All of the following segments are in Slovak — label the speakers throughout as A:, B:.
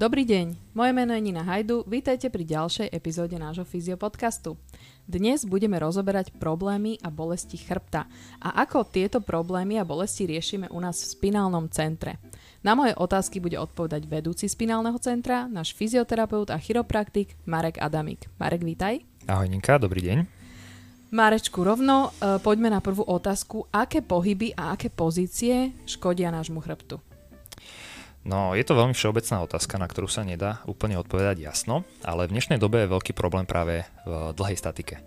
A: Dobrý deň, moje meno je Nina Hajdu, vítajte pri ďalšej epizóde nášho fyziopodcastu. Dnes budeme rozoberať problémy a bolesti chrbta a ako tieto problémy a bolesti riešime u nás v spinálnom centre. Na moje otázky bude odpovedať vedúci spinálneho centra, náš fyzioterapeut a chiropraktik Marek Adamik. Marek, vítaj.
B: Ahoj Ninka, dobrý deň.
A: Marečku, rovno e, poďme na prvú otázku. Aké pohyby a aké pozície škodia nášmu chrbtu?
B: No, je to veľmi všeobecná otázka, na ktorú sa nedá úplne odpovedať jasno, ale v dnešnej dobe je veľký problém práve v dlhej statike.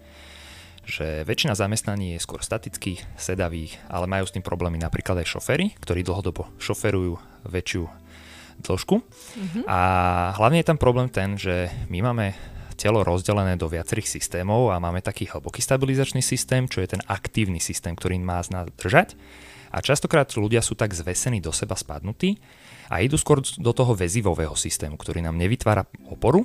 B: Že väčšina zamestnaní je skôr statických, sedavých, ale majú s tým problémy napríklad aj šoféry, ktorí dlhodobo šoferujú väčšiu dĺžku. Mm-hmm. A hlavne je tam problém ten, že my máme telo rozdelené do viacerých systémov a máme taký hlboký stabilizačný systém, čo je ten aktívny systém, ktorý má z nás držať. A častokrát ľudia sú tak zvesení do seba spadnutí, a idú skôr do toho väzivového systému, ktorý nám nevytvára oporu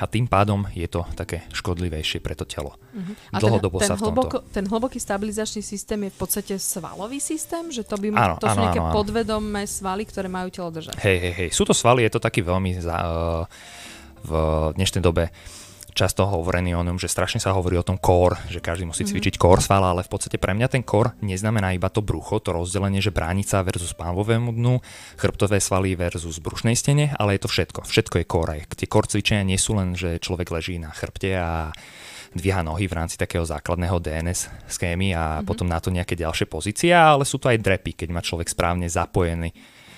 B: a tým pádom je to také škodlivejšie pre to telo. Uh-huh.
A: A Dlhodobo ten, ten, sa v tomto... hlboko, ten hlboký stabilizačný systém je v podstate svalový systém? Že to, by, áno, to áno, sú nejaké áno, podvedomé svaly, ktoré majú telo držať?
B: Hej, hej, hej. Sú to svaly, je to taký veľmi za, uh, v dnešnej dobe často hovorený o ňom, že strašne sa hovorí o tom core, že každý musí mm-hmm. cvičiť core sval, ale v podstate pre mňa ten core neznamená iba to brucho, to rozdelenie, že bránica versus pánvovému dnu, chrbtové svaly versus brušnej stene, ale je to všetko. Všetko je core. Tie core cvičenia nie sú len, že človek leží na chrbte a dvíha nohy v rámci takého základného DNS schémy a mm-hmm. potom na to nejaké ďalšie pozície, ale sú to aj drepy, keď má človek správne zapojený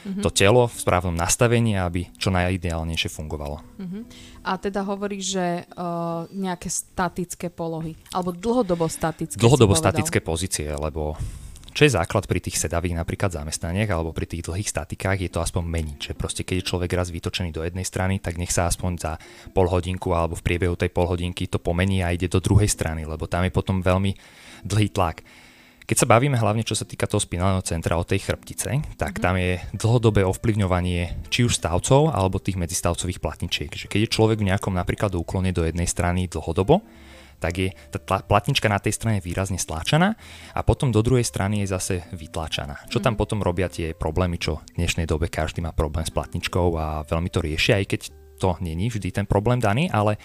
B: mm-hmm. to telo v správnom nastavení, aby čo najideálnejšie fungovalo. Mm-hmm.
A: A teda hovorí, že uh, nejaké statické polohy, alebo dlhodobo statické.
B: Dlhodobo statické pozície, lebo čo je základ pri tých sedavých napríklad zamestnaniach alebo pri tých dlhých statikách, je to aspoň meniť. Že proste keď je človek raz vytočený do jednej strany, tak nech sa aspoň za pol hodinku alebo v priebehu tej pol hodinky to pomení a ide do druhej strany, lebo tam je potom veľmi dlhý tlak. Keď sa bavíme hlavne, čo sa týka toho spinálneho centra o tej chrbtice, tak mm-hmm. tam je dlhodobé ovplyvňovanie či už stavcov alebo tých medzistavcových platničiek. Že keď je človek v nejakom napríklad úklone do jednej strany dlhodobo, tak je tá tla, platnička na tej strane výrazne stláčaná a potom do druhej strany je zase vytláčaná. Čo tam mhm. potom robia tie problémy, čo v dnešnej dobe každý má problém s platničkou a veľmi to riešia, aj keď to není vždy ten problém daný, ale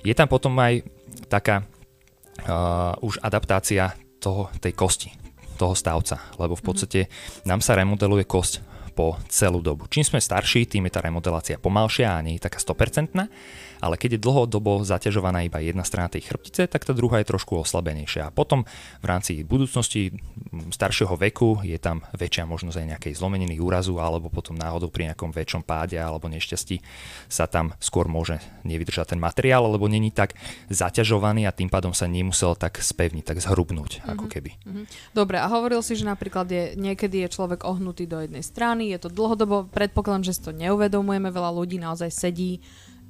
B: je tam potom aj taká uh, už adaptácia toho, tej kosti, toho stavca, lebo v podstate nám sa remodeluje kosť po celú dobu. Čím sme starší, tým je tá remodelácia pomalšia a nie je taká 100%, ale keď je dlhodobo zaťažovaná iba jedna strana tej chrbtice, tak tá druhá je trošku oslabenejšia. A potom v rámci budúcnosti staršieho veku je tam väčšia možnosť aj nejakej zlomeniny úrazu alebo potom náhodou pri nejakom väčšom páde alebo nešťastí sa tam skôr môže nevydržať ten materiál, lebo není tak zaťažovaný a tým pádom sa nemusel tak spevniť, tak zhrubnúť mm-hmm. ako mhm, keby. Mm-hmm.
A: Dobre, a hovoril si, že napríklad je, niekedy je človek ohnutý do jednej strany, je to dlhodobo, predpokladám, že si to neuvedomujeme, veľa ľudí naozaj sedí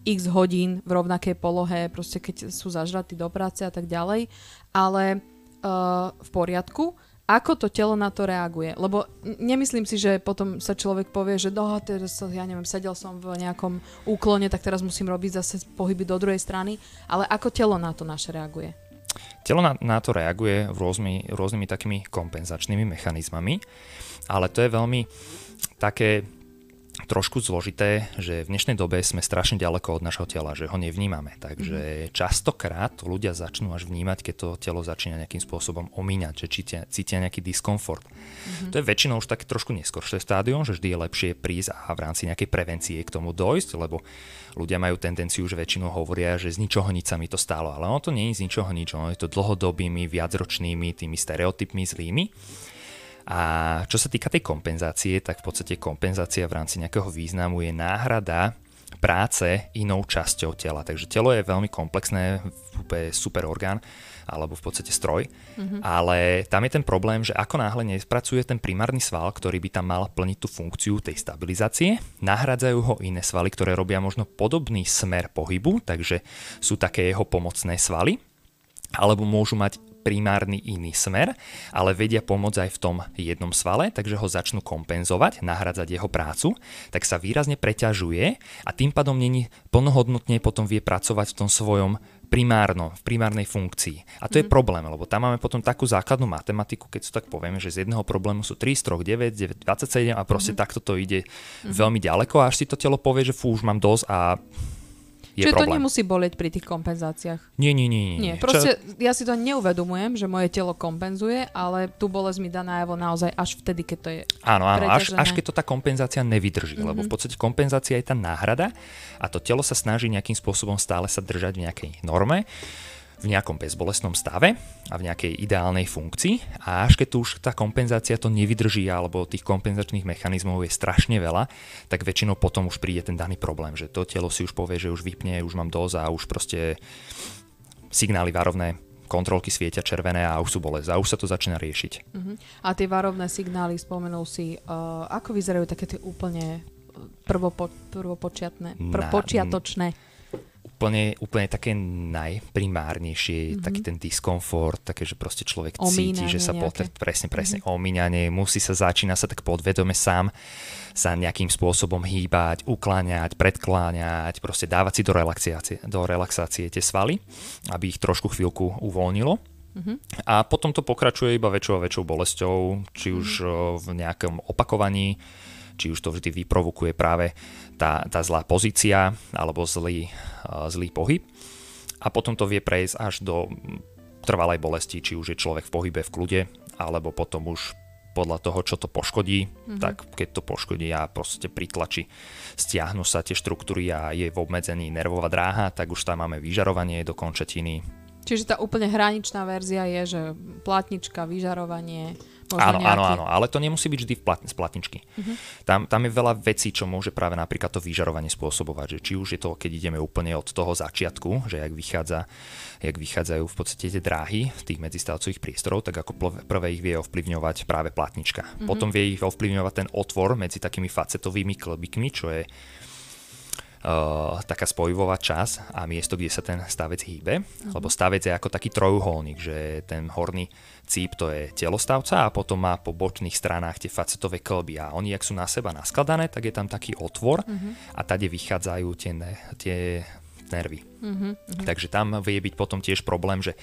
A: x hodín v rovnakej polohe, proste keď sú zažratí do práce a tak ďalej, ale uh, v poriadku. Ako to telo na to reaguje? Lebo nemyslím si, že potom sa človek povie, že no, teraz, ja neviem, sedel som v nejakom úklone, tak teraz musím robiť zase pohyby do druhej strany, ale ako telo na to naše reaguje?
B: Telo na, na to reaguje rôznymi, rôznymi takými kompenzačnými mechanizmami, ale to je veľmi také trošku zložité, že v dnešnej dobe sme strašne ďaleko od našho tela, že ho nevnímame. Takže mm. častokrát ľudia začnú až vnímať, keď to telo začína nejakým spôsobom omíňať, že cítia, cítia nejaký diskomfort. Mm-hmm. To je väčšinou už také trošku neskôršie stádium, že vždy je lepšie prísť a v rámci nejakej prevencie k tomu dojsť, lebo ľudia majú tendenciu, že väčšinou hovoria, že z ničoho nič sa mi to stalo. Ale ono to nie je z ničoho nič, ono je to dlhodobými, viacročnými, tými stereotypmi zlými. A čo sa týka tej kompenzácie, tak v podstate kompenzácia v rámci nejakého významu je náhrada práce inou časťou tela. Takže telo je veľmi komplexné, úplne super orgán, alebo v podstate stroj, mm-hmm. ale tam je ten problém, že ako náhle nespracuje ten primárny sval, ktorý by tam mal plniť tú funkciu tej stabilizácie, nahradzajú ho iné svaly, ktoré robia možno podobný smer pohybu, takže sú také jeho pomocné svaly, alebo môžu mať primárny iný smer, ale vedia pomôcť aj v tom jednom svale, takže ho začnú kompenzovať, nahradzať jeho prácu, tak sa výrazne preťažuje a tým pádom není plnohodnotne potom vie pracovať v tom svojom primárno, v primárnej funkcii. A to mm. je mhm. problém, lebo tam máme potom takú základnú matematiku, keď si tak povieme, že z jedného problému sú 3, z 3, 9, 9, 27 a proste mm. takto to ide mm. veľmi ďaleko a až si to telo povie, že fú, už mám dosť a je
A: Čiže
B: problém.
A: to nemusí bolieť pri tých kompenzáciách?
B: Nie, nie, nie. nie.
A: nie proste Čo... ja si to neuvedomujem, že moje telo kompenzuje, ale tu bolesť mi dá najavo naozaj až vtedy, keď to je
B: Áno, áno, až, až keď to tá kompenzácia nevydrží, mm-hmm. lebo v mhm. podstate kompenzácia je tá náhrada a to telo sa snaží nejakým spôsobom stále sa držať v nejakej norme v nejakom bezbolestnom stave a v nejakej ideálnej funkcii a až keď už tá kompenzácia to nevydrží alebo tých kompenzačných mechanizmov je strašne veľa, tak väčšinou potom už príde ten daný problém, že to telo si už povie, že už vypne, už mám dosť a už proste signály varovné kontrolky svietia červené a už sú bolesť a už sa to začína riešiť.
A: Uh-huh. A tie varovné signály, spomenul si, uh, ako vyzerajú také tie úplne prvopo, prvopočiatné, prvopočiatočné? Na,
B: úplne, úplne také najprimárnejšie, mm-hmm. taký ten diskomfort, také, že proste človek omínanie cíti, že sa potrebuje, presne, presne, mm-hmm. omíňanie, musí sa, začína sa tak podvedome sám sa nejakým spôsobom hýbať, ukláňať, predkláňať, proste dávať si do relaxácie, do relaxácie tie svaly, aby ich trošku chvíľku uvoľnilo. Mm-hmm. A potom to pokračuje iba väčšou a väčšou bolesťou, či už mm-hmm. v nejakom opakovaní, či už to vždy vyprovokuje práve tá, tá zlá pozícia alebo zlý, zlý pohyb. A potom to vie prejsť až do trvalej bolesti, či už je človek v pohybe v kľude, alebo potom už podľa toho, čo to poškodí, mm-hmm. tak keď to poškodí a proste pritlačí, stiahnu sa tie štruktúry a je v obmedzení nervová dráha, tak už tam máme vyžarovanie do končetiny.
A: Čiže tá úplne hraničná verzia je, že platnička, vyžarovanie,
B: áno, nejaký... áno, áno, ale to nemusí byť vždy plat, z platničky. Uh-huh. Tam, tam je veľa vecí, čo môže práve napríklad to vyžarovanie spôsobovať. Že či už je to, keď ideme úplne od toho začiatku, že jak, vychádza, jak vychádzajú v podstate tie dráhy tých medzistavcových priestorov, tak ako prvé ich vie ovplyvňovať práve platnička. Uh-huh. Potom vie ich ovplyvňovať ten otvor medzi takými facetovými klbikmi, čo je taká spojivová čas a miesto, kde sa ten stavec hýbe, uh-huh. lebo stavec je ako taký trojuholník, že ten horný cíp to je telostavca a potom má po bočných stranách tie facetové klby a oni, ak sú na seba naskladané, tak je tam taký otvor uh-huh. a tade vychádzajú tie, tie nervy. Uh-huh. Takže tam vie byť potom tiež problém, že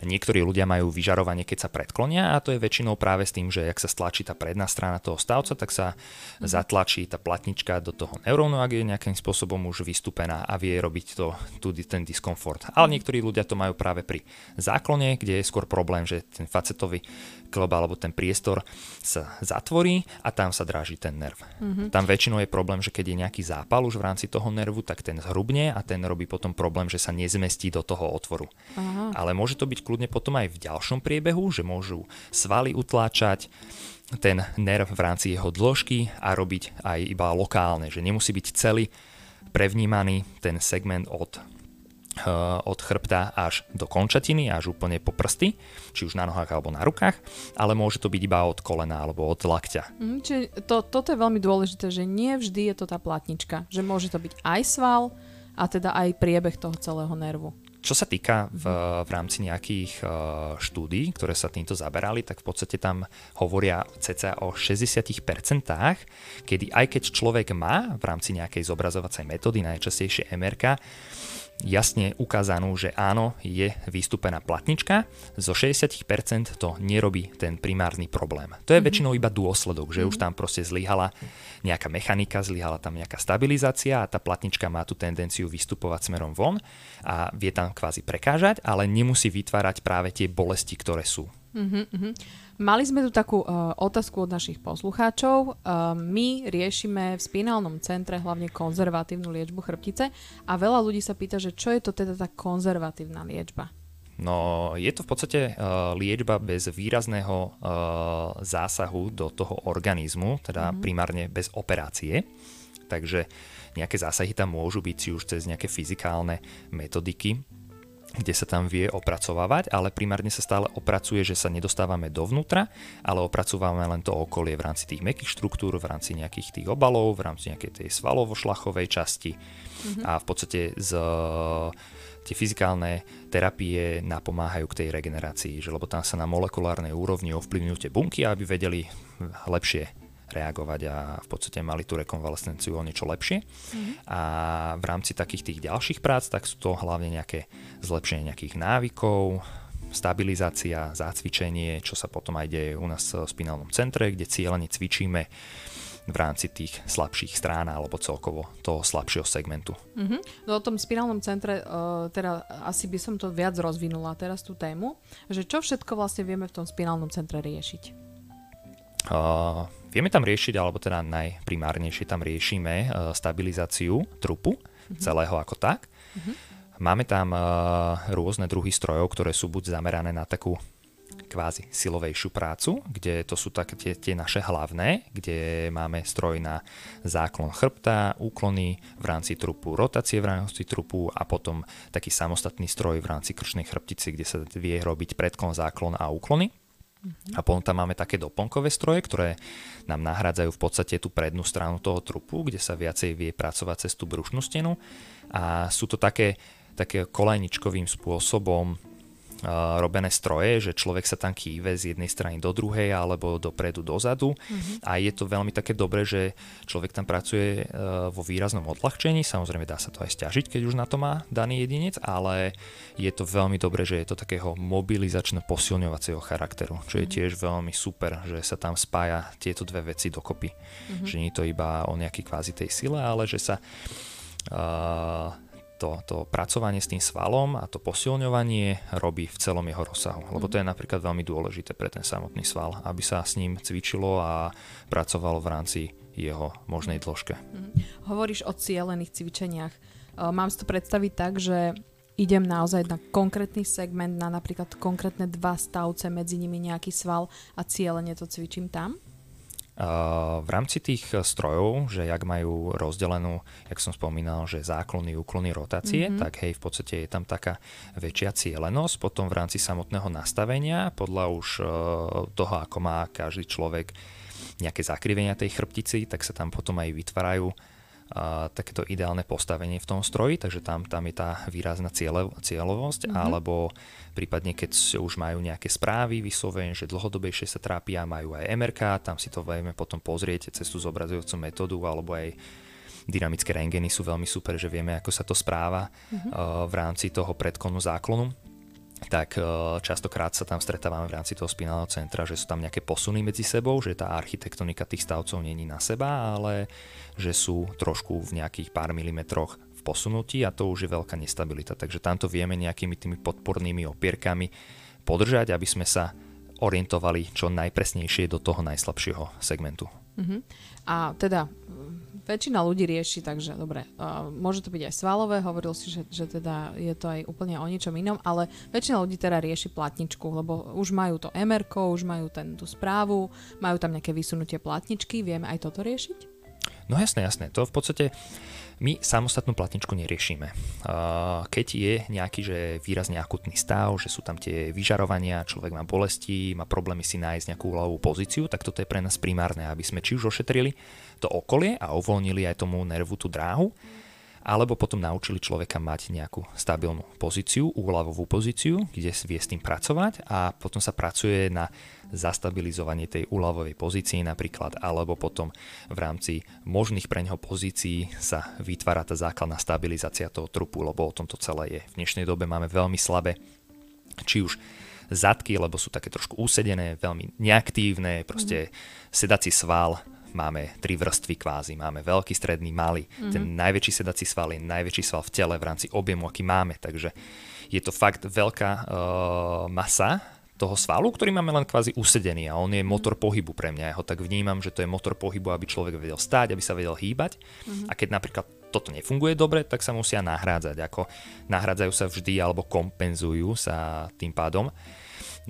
B: niektorí ľudia majú vyžarovanie, keď sa predklonia a to je väčšinou práve s tým, že ak sa stlačí tá predná strana toho stavca, tak sa uh-huh. zatlačí tá platnička do toho neurónu, ak je nejakým spôsobom už vystúpená a vie robiť to, tu, ten diskomfort. Ale niektorí ľudia to majú práve pri záklone, kde je skôr problém, že ten facetový klb alebo ten priestor sa zatvorí a tam sa dráži ten nerv. Uh-huh. Tam väčšinou je problém, že keď je nejaký zápal už v rámci toho nervu, tak ten zhrubne a ten robí potom problém, že sa nezmestí do toho otvoru. Aha. Ale môže to byť kľudne potom aj v ďalšom priebehu, že môžu svaly utláčať ten nerv v rámci jeho dĺžky a robiť aj iba lokálne, že nemusí byť celý prevnímaný ten segment od Eh, od chrbta až do končatiny, až úplne po prsty, či už na nohách alebo na rukách, ale môže to byť iba od kolena alebo od lakťa.
A: Mm, čiže to, toto je veľmi dôležité, že nie vždy je to tá platnička, že môže to byť aj sval a teda aj priebeh toho celého nervu.
B: Čo sa týka v, v rámci nejakých uh, štúdí, ktoré sa týmto zaberali, tak v podstate tam hovoria cca o 60%, kedy aj keď človek má v rámci nejakej zobrazovacej metódy, najčastejšie MRK, jasne ukázanú, že áno, je vystúpená platnička, zo 60% to nerobí ten primárny problém. To je mm-hmm. väčšinou iba dôsledok, že mm-hmm. už tam proste zlyhala nejaká mechanika, zlyhala tam nejaká stabilizácia a tá platnička má tú tendenciu vystupovať smerom von a vie tam kvázi prekážať, ale nemusí vytvárať práve tie bolesti, ktoré sú.
A: Mm-hmm. Mali sme tu takú uh, otázku od našich poslucháčov. Uh, my riešime v spinálnom centre hlavne konzervatívnu liečbu chrbtice a veľa ľudí sa pýta, že čo je to teda tá konzervatívna liečba?
B: No, je to v podstate uh, liečba bez výrazného uh, zásahu do toho organizmu, teda mm-hmm. primárne bez operácie. Takže nejaké zásahy tam môžu byť, či už cez nejaké fyzikálne metodiky, kde sa tam vie opracovávať, ale primárne sa stále opracuje, že sa nedostávame dovnútra, ale opracovávame len to okolie v rámci tých mekých štruktúr, v rámci nejakých tých obalov, v rámci nejakej tej svalovo-šlachovej časti mm-hmm. a v podstate z tie fyzikálne terapie napomáhajú k tej regenerácii, že lebo tam sa na molekulárnej úrovni ovplyvňujú tie bunky, aby vedeli lepšie reagovať a v podstate mali tú rekonvalescenciu o niečo lepšie. Mm-hmm. A v rámci takých tých ďalších prác, tak sú to hlavne nejaké zlepšenie nejakých návykov, stabilizácia, zacvičenie, čo sa potom aj deje u nás v spinálnom centre, kde cieľene cvičíme v rámci tých slabších strán alebo celkovo toho slabšieho segmentu.
A: Mm-hmm. No o tom spirálnom centre, uh, teda asi by som to viac rozvinula teraz tú tému, že čo všetko vlastne vieme v tom spirálnom centre riešiť?
B: Uh, vieme tam riešiť, alebo teda najprimárnejšie tam riešime uh, stabilizáciu trupu mm-hmm. celého ako tak. Mm-hmm. Máme tam uh, rôzne druhy strojov, ktoré sú buď zamerané na takú kvázi silovejšiu prácu, kde to sú také tie, tie naše hlavné, kde máme stroj na záklon chrbta, úklony v rámci trupu, rotácie v rámci trupu a potom taký samostatný stroj v rámci krčnej chrbtici, kde sa vie robiť predklon, záklon a úklony. A potom tam máme také doplnkové stroje, ktoré nám nahrádzajú v podstate tú prednú stranu toho trupu, kde sa viacej vie pracovať cez tú brušnú stenu. A sú to také, také kolajničkovým spôsobom robené stroje, že človek sa tam kýve z jednej strany do druhej alebo dopredu, dozadu mm-hmm. a je to veľmi také dobré, že človek tam pracuje vo výraznom odľahčení, samozrejme dá sa to aj stiažiť, keď už na to má daný jedinec, ale je to veľmi dobré, že je to takého mobilizačno posilňovacieho charakteru, čo je mm-hmm. tiež veľmi super, že sa tam spája tieto dve veci dokopy. Mm-hmm. Že nie je to iba o nejaký kvázi tej sile, ale že sa uh, to, to pracovanie s tým svalom a to posilňovanie robí v celom jeho rozsahu. Lebo to je napríklad veľmi dôležité pre ten samotný sval, aby sa s ním cvičilo a pracovalo v rámci jeho možnej dĺžke. Mm.
A: Hovoríš o cielených cvičeniach. Mám si to predstaviť tak, že idem naozaj na konkrétny segment, na napríklad konkrétne dva stavce, medzi nimi nejaký sval a cieľene to cvičím tam?
B: V rámci tých strojov, že jak majú rozdelenú, jak som spomínal, že záklony, úklony, rotácie, mm-hmm. tak hej, v podstate je tam taká väčšia cielenosť. Potom v rámci samotného nastavenia, podľa už toho, ako má každý človek nejaké zakrivenia tej chrbtici, tak sa tam potom aj vytvárajú takéto ideálne postavenie v tom stroji, takže tam, tam je tá výrazná cieľovosť, mm-hmm. alebo prípadne keď už majú nejaké správy vyslovene, že dlhodobejšie sa trápia, majú aj MRK, tam si to vieme potom pozrieť cez tú zobrazujúcu metódu, alebo aj dynamické rengeny sú veľmi super, že vieme, ako sa to správa mm-hmm. v rámci toho predklonu záklonu tak častokrát sa tam stretávame v rámci toho spinálneho centra, že sú tam nejaké posuny medzi sebou, že tá architektonika tých stavcov není na seba, ale že sú trošku v nejakých pár milimetroch v posunutí a to už je veľká nestabilita. Takže tamto vieme nejakými tými podpornými opierkami podržať, aby sme sa orientovali čo najpresnejšie do toho najslabšieho segmentu. Uh-huh.
A: A teda väčšina ľudí rieši, takže dobre, uh, môže to byť aj svalové, hovoril si, že, že teda je to aj úplne o ničom inom, ale väčšina ľudí teda rieši platničku, lebo už majú to MR, už majú ten, tú správu, majú tam nejaké vysunutie platničky, vieme aj toto riešiť?
B: No jasné, jasné. To v podstate my samostatnú platničku neriešime. Keď je nejaký že výrazne akutný stav, že sú tam tie vyžarovania, človek má bolesti, má problémy si nájsť nejakú úľavú pozíciu, tak toto je pre nás primárne, aby sme či už ošetrili to okolie a uvoľnili aj tomu nervu tú dráhu, alebo potom naučili človeka mať nejakú stabilnú pozíciu, úľavovú pozíciu, kde vie s tým pracovať a potom sa pracuje na zastabilizovanie tej úľavovej pozície napríklad, alebo potom v rámci možných pre neho pozícií sa vytvára tá základná stabilizácia toho trupu, lebo o tom to celé je. V dnešnej dobe máme veľmi slabé, či už zadky, lebo sú také trošku usedené, veľmi neaktívne, proste sedací sval máme tri vrstvy kvázi. Máme veľký, stredný, malý. Mm-hmm. Ten najväčší sedací sval je najväčší sval v tele v rámci objemu, aký máme. Takže je to fakt veľká uh, masa toho svalu, ktorý máme len kvázi usedený a on je motor pohybu pre mňa. Ja ho tak vnímam, že to je motor pohybu, aby človek vedel stáť, aby sa vedel hýbať. Mm-hmm. A keď napríklad toto nefunguje dobre, tak sa musia nahrádzať. Ako nahrádzajú sa vždy alebo kompenzujú sa tým pádom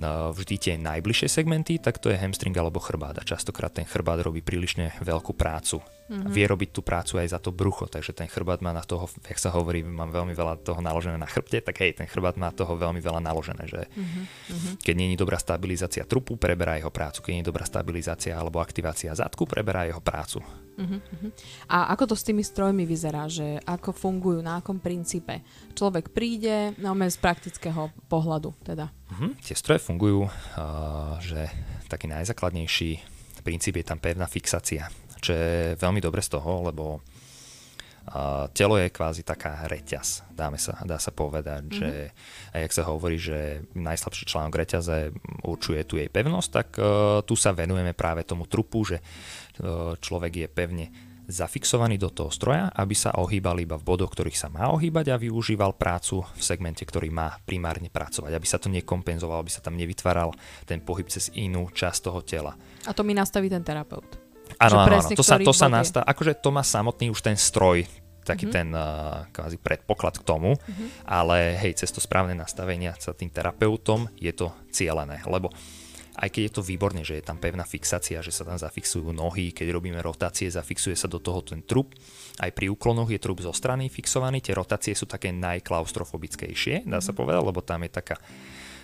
B: vždy tie najbližšie segmenty, tak to je hamstring alebo chrbát. A častokrát ten chrbát robí prílišne veľkú prácu. Mm-hmm. Vie robiť tú prácu aj za to brucho, takže ten chrbát má na toho, jak sa hovorí, mám veľmi veľa toho naložené na chrbte, tak hej, ten chrbát má toho veľmi veľa naložené, že mm-hmm. keď nie je dobrá stabilizácia trupu, preberá jeho prácu, keď nie je dobrá stabilizácia alebo aktivácia zadku, preberá jeho prácu.
A: Uh-huh. A ako to s tými strojmi vyzerá, že ako fungujú, na akom princípe? Človek príde, no z praktického pohľadu teda.
B: Uh-huh. Tie stroje fungujú, uh, že taký najzákladnejší princíp je tam pevná fixácia, čo je veľmi dobre z toho, lebo Uh, telo je kvázi taká reťaz, dáme sa, dá sa povedať, mm-hmm. že aj ak sa hovorí, že najslabší článok reťaze určuje tu jej pevnosť, tak uh, tu sa venujeme práve tomu trupu, že človek je pevne zafixovaný do toho stroja, aby sa ohýbal iba v bodoch, ktorých sa má ohýbať a využíval prácu v segmente, ktorý má primárne pracovať, aby sa to nekompenzoval, aby sa tam nevytváral ten pohyb cez inú časť toho tela.
A: A to mi nastaví ten terapeut.
B: Áno, áno, áno, to sa, to sa nastaví, akože to má samotný už ten stroj, taký mm-hmm. ten uh, kvázi predpoklad k tomu, mm-hmm. ale hej, cez to správne nastavenia sa tým terapeutom je to cielené, lebo aj keď je to výborné, že je tam pevná fixácia, že sa tam zafixujú nohy, keď robíme rotácie, zafixuje sa do toho ten trup. Aj pri úklonoch je trup zo strany fixovaný, tie rotácie sú také najklaustrofobickejšie, dá sa mhm. povedať, lebo tam je taká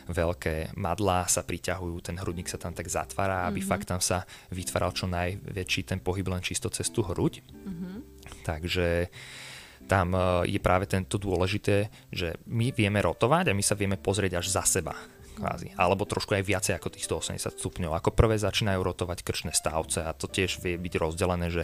B: veľké madlá sa priťahujú, ten hrudník sa tam tak zatvára, aby mm-hmm. fakt tam sa vytváral čo najväčší ten pohyb len čisto cez tú hruď. Mm-hmm. Takže tam e, je práve tento dôležité, že my vieme rotovať a my sa vieme pozrieť až za seba kvázi. Alebo trošku aj viacej ako tých 180 stupňov. Ako prvé začínajú rotovať krčné stavce a to tiež vie byť rozdelené, že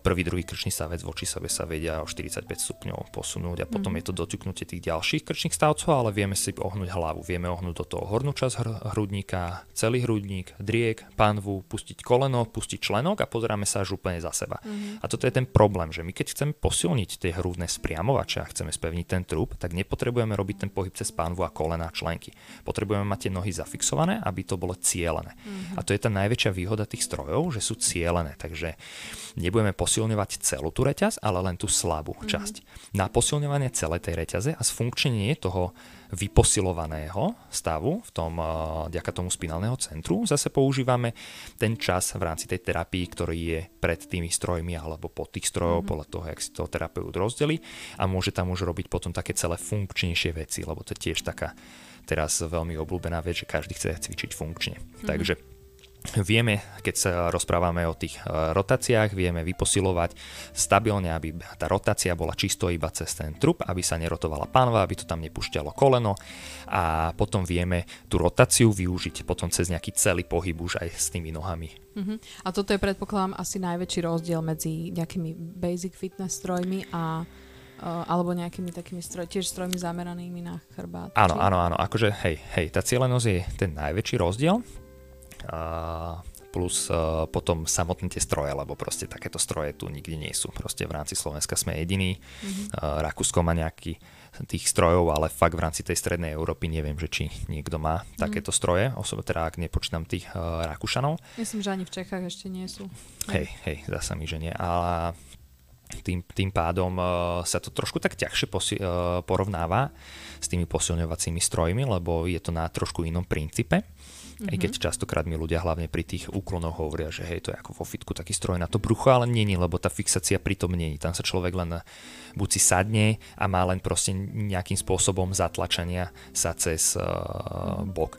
B: prvý, druhý krčný stavec voči sebe sa vedia o 45 stupňov posunúť a potom mm. je to doťuknutie tých ďalších krčných stavcov, ale vieme si ohnúť hlavu, vieme ohnúť do toho hornú časť hr- hrudníka, celý hrudník, driek, panvu, pustiť koleno, pustiť členok a pozeráme sa až úplne za seba. Mm. A toto je ten problém, že my keď chceme posilniť tie hrudné spriamovače a chceme spevniť ten trup, tak nepotrebujeme robiť ten pohyb cez panvu a kolena členky. Potrebujeme mať tie nohy zafixované, aby to bolo cielené. Mm. A to je tá najväčšia výhoda tých strojov, že sú cielené. Takže nebudeme posilňovať celú tú reťaz, ale len tú slabú mm-hmm. časť. Na posilňovanie celej tej reťaze a sfunkčnenie toho vyposilovaného stavu v tom, ďaka tomu spinálneho centru, zase používame ten čas v rámci tej terapii, ktorý je pred tými strojmi alebo pod tých strojov, mm-hmm. podľa toho, jak si to terapeut rozdeli a môže tam už robiť potom také celé funkčnejšie veci, lebo to je tiež taká teraz veľmi obľúbená vec, že každý chce cvičiť funkčne. Mm-hmm. Takže Vieme, keď sa rozprávame o tých e, rotáciách, vieme vyposilovať stabilne, aby tá rotácia bola čisto iba cez ten trup, aby sa nerotovala pánva, aby to tam nepúšťalo koleno a potom vieme tú rotáciu využiť potom cez nejaký celý pohyb už aj s tými nohami.
A: Uh-huh. A toto je predpokladám asi najväčší rozdiel medzi nejakými basic fitness strojmi a uh, alebo nejakými takými stroj, tiež strojmi zameranými na chrbát.
B: Áno, áno, áno, akože hej, hej, tá cieľenosť je ten najväčší rozdiel, plus uh, potom samotné tie stroje, lebo proste takéto stroje tu nikdy nie sú. Proste v rámci Slovenska sme jediní, mm-hmm. Rakúsko má nejaký tých strojov, ale fakt v rámci tej strednej Európy neviem, že či niekto má mm-hmm. takéto stroje, osobe teda ak nepočítam tých uh, Rakúšanov.
A: Myslím, že ani v Čechách ešte nie sú.
B: Hej, hej, zdá sa mi, že nie. A tým, tým pádom uh, sa to trošku tak ťažšie posi- uh, porovnáva s tými posilňovacími strojmi, lebo je to na trošku inom princípe. Mm-hmm. Aj keď mhm. častokrát mi ľudia hlavne pri tých úklonoch hovoria, že hej, to je ako vo fitku taký stroj na to brucho, ale není, lebo tá fixácia pri tom není. Tam sa človek len buď si sadne a má len proste nejakým spôsobom zatlačania sa cez uh, bok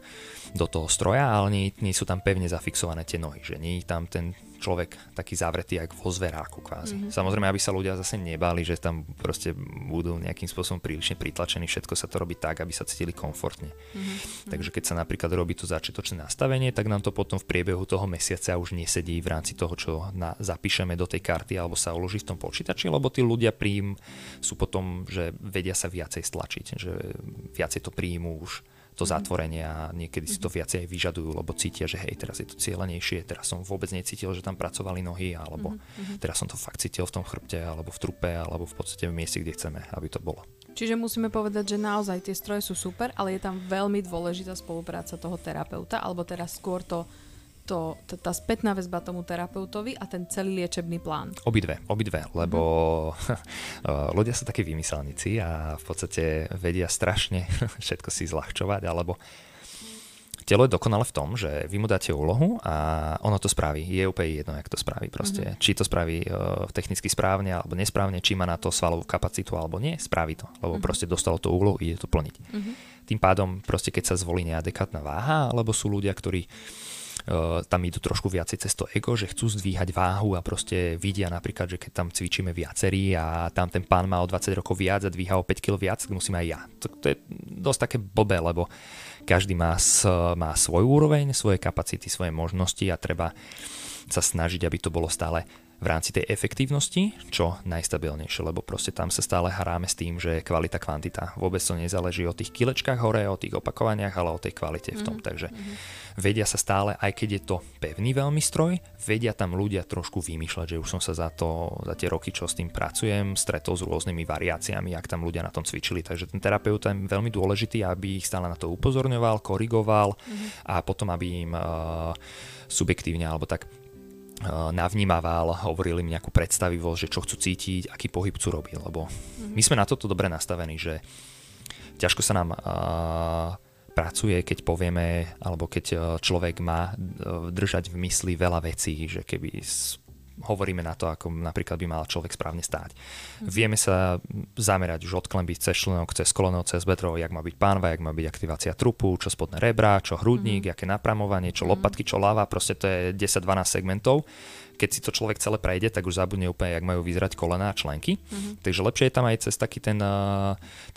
B: do toho stroja, ale nie, nie sú tam pevne zafixované tie nohy, že nie je tam ten človek taký zavretý ako vo zveráku kvázi. Mm-hmm. Samozrejme, aby sa ľudia zase nebali, že tam proste budú nejakým spôsobom prílišne pritlačení, všetko sa to robí tak, aby sa cítili komfortne. Mm-hmm. Takže keď sa napríklad robí to začiatočné nastavenie, tak nám to potom v priebehu toho mesiaca už nesedí v rámci toho, čo na, zapíšeme do tej karty alebo sa uloží v tom počítači, lebo tí ľudia príjm sú potom, že vedia sa viacej stlačiť, že viacej to príjmu už to mhm. zatvorenie a niekedy si to mhm. viacej vyžadujú, lebo cítia, že hej, teraz je to cieľenejšie, teraz som vôbec necítil, že tam pracovali nohy, alebo mm-hmm. teraz som to fakt cítil v tom chrbte, alebo v trupe, alebo v podstate v mieste, kde chceme, aby to bolo.
A: Čiže musíme povedať, že naozaj tie stroje sú super, ale je tam veľmi dôležitá spolupráca toho terapeuta, alebo teraz skôr to to, tá spätná väzba tomu terapeutovi a ten celý liečebný plán.
B: Obidve, obidve, lebo mm. ľudia sú takí vymyselníci a v podstate vedia strašne všetko si zľahčovať, alebo telo je dokonale v tom, že vy mu dáte úlohu a ono to spraví. Je úplne jedno, jak to spraví proste. Mm-hmm. Či to spraví uh, technicky správne alebo nesprávne, či má na to svalovú kapacitu alebo nie, spraví to. Lebo mm-hmm. proste dostalo to úlohu, ide to plniť. Mm-hmm. Tým pádom proste keď sa zvolí neadekátna váha, alebo sú ľudia, ktorí Uh, tam idú trošku viacej cez to ego, že chcú zdvíhať váhu a proste vidia napríklad, že keď tam cvičíme viacerí a tam ten pán má o 20 rokov viac a dvíha o 5 kg viac, tak musím aj ja. To, to je dosť také blbé, lebo každý má, má svoju úroveň, svoje kapacity, svoje možnosti a treba sa snažiť, aby to bolo stále v rámci tej efektívnosti čo najstabilnejšie, lebo proste tam sa stále hráme s tým, že kvalita, kvantita. Vôbec to nezáleží o tých kilečkách hore, o tých opakovaniach, ale o tej kvalite v tom. Mm-hmm. Takže vedia sa stále, aj keď je to pevný veľmi stroj, vedia tam ľudia trošku vymýšľať, že už som sa za, to, za tie roky, čo s tým pracujem, stretol s rôznymi variáciami, ak tam ľudia na tom cvičili. Takže ten terapeut je veľmi dôležitý, aby ich stále na to upozorňoval, korigoval mm-hmm. a potom, aby im uh, subjektívne alebo tak navnímaval, hovorili mi nejakú predstavivosť, že čo chcú cítiť, aký pohyb chcú robiť, lebo my sme na toto dobre nastavení, že ťažko sa nám uh, pracuje, keď povieme, alebo keď eh, človek má držať v mysli veľa vecí, že keby hovoríme na to, ako napríklad by mal človek správne stáť. Mm. Vieme sa zamerať už od klemby cez členok, cez koleno, cez bedro, jak má byť pánva, jak má byť aktivácia trupu, čo spodné rebra, čo hrudník, mm. aké napramovanie, čo mm. lopatky, čo lava, proste to je 10-12 segmentov. Keď si to človek celé prejde, tak už zabudne úplne, jak majú vyzerať kolena a členky. Mm. Takže lepšie je tam aj cez taký ten,